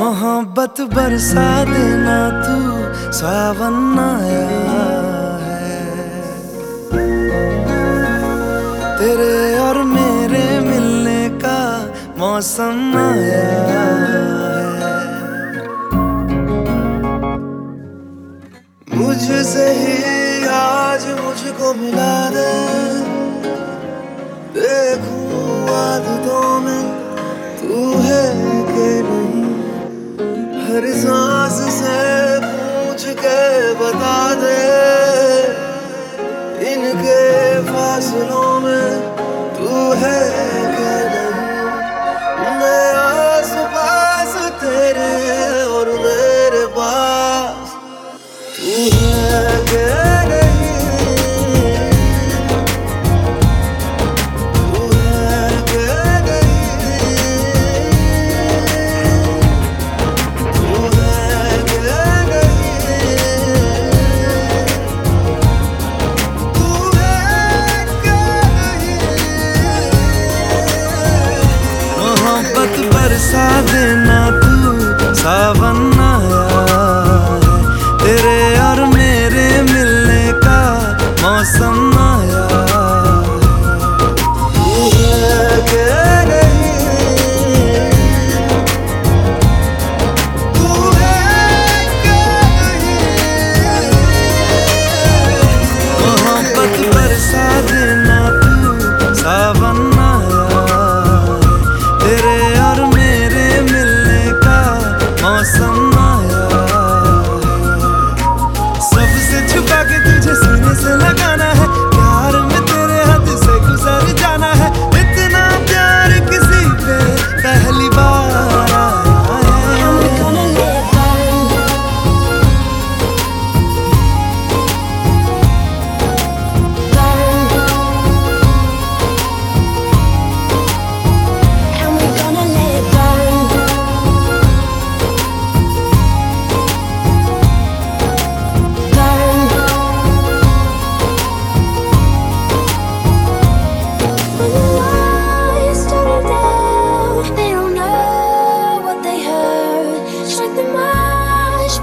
मोहब्बत बरसा देना तू सावन आया है। तेरे और मेरे मिलने का मौसम आया है। मुझसे ही आज मुझको मिला दे। देखूँ आदतों में तू है। da da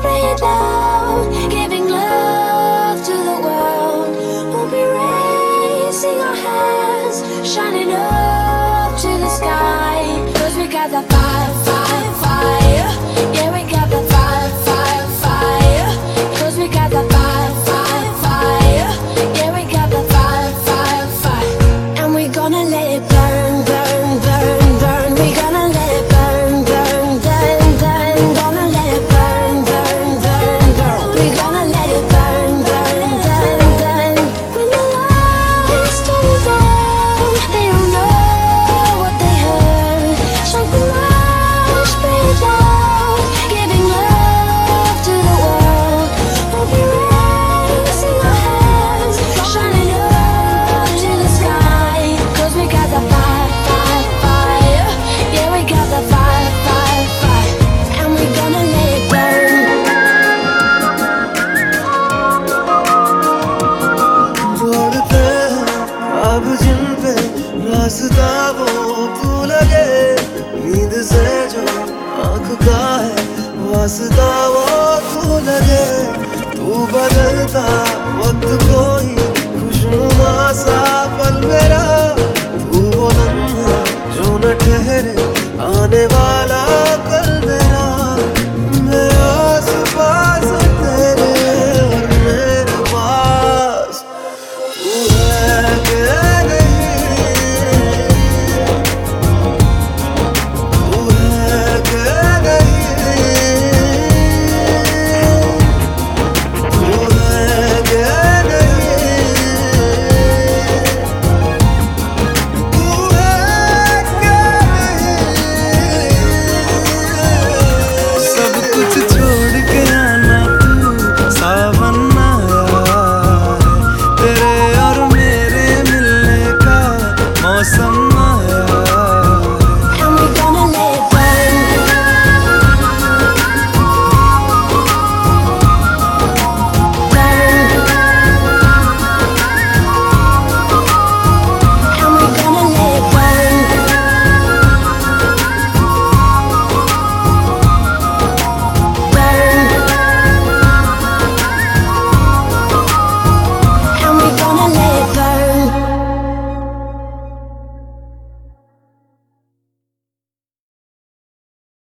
afraid of हंसता वो तू लगे तू बदलता वो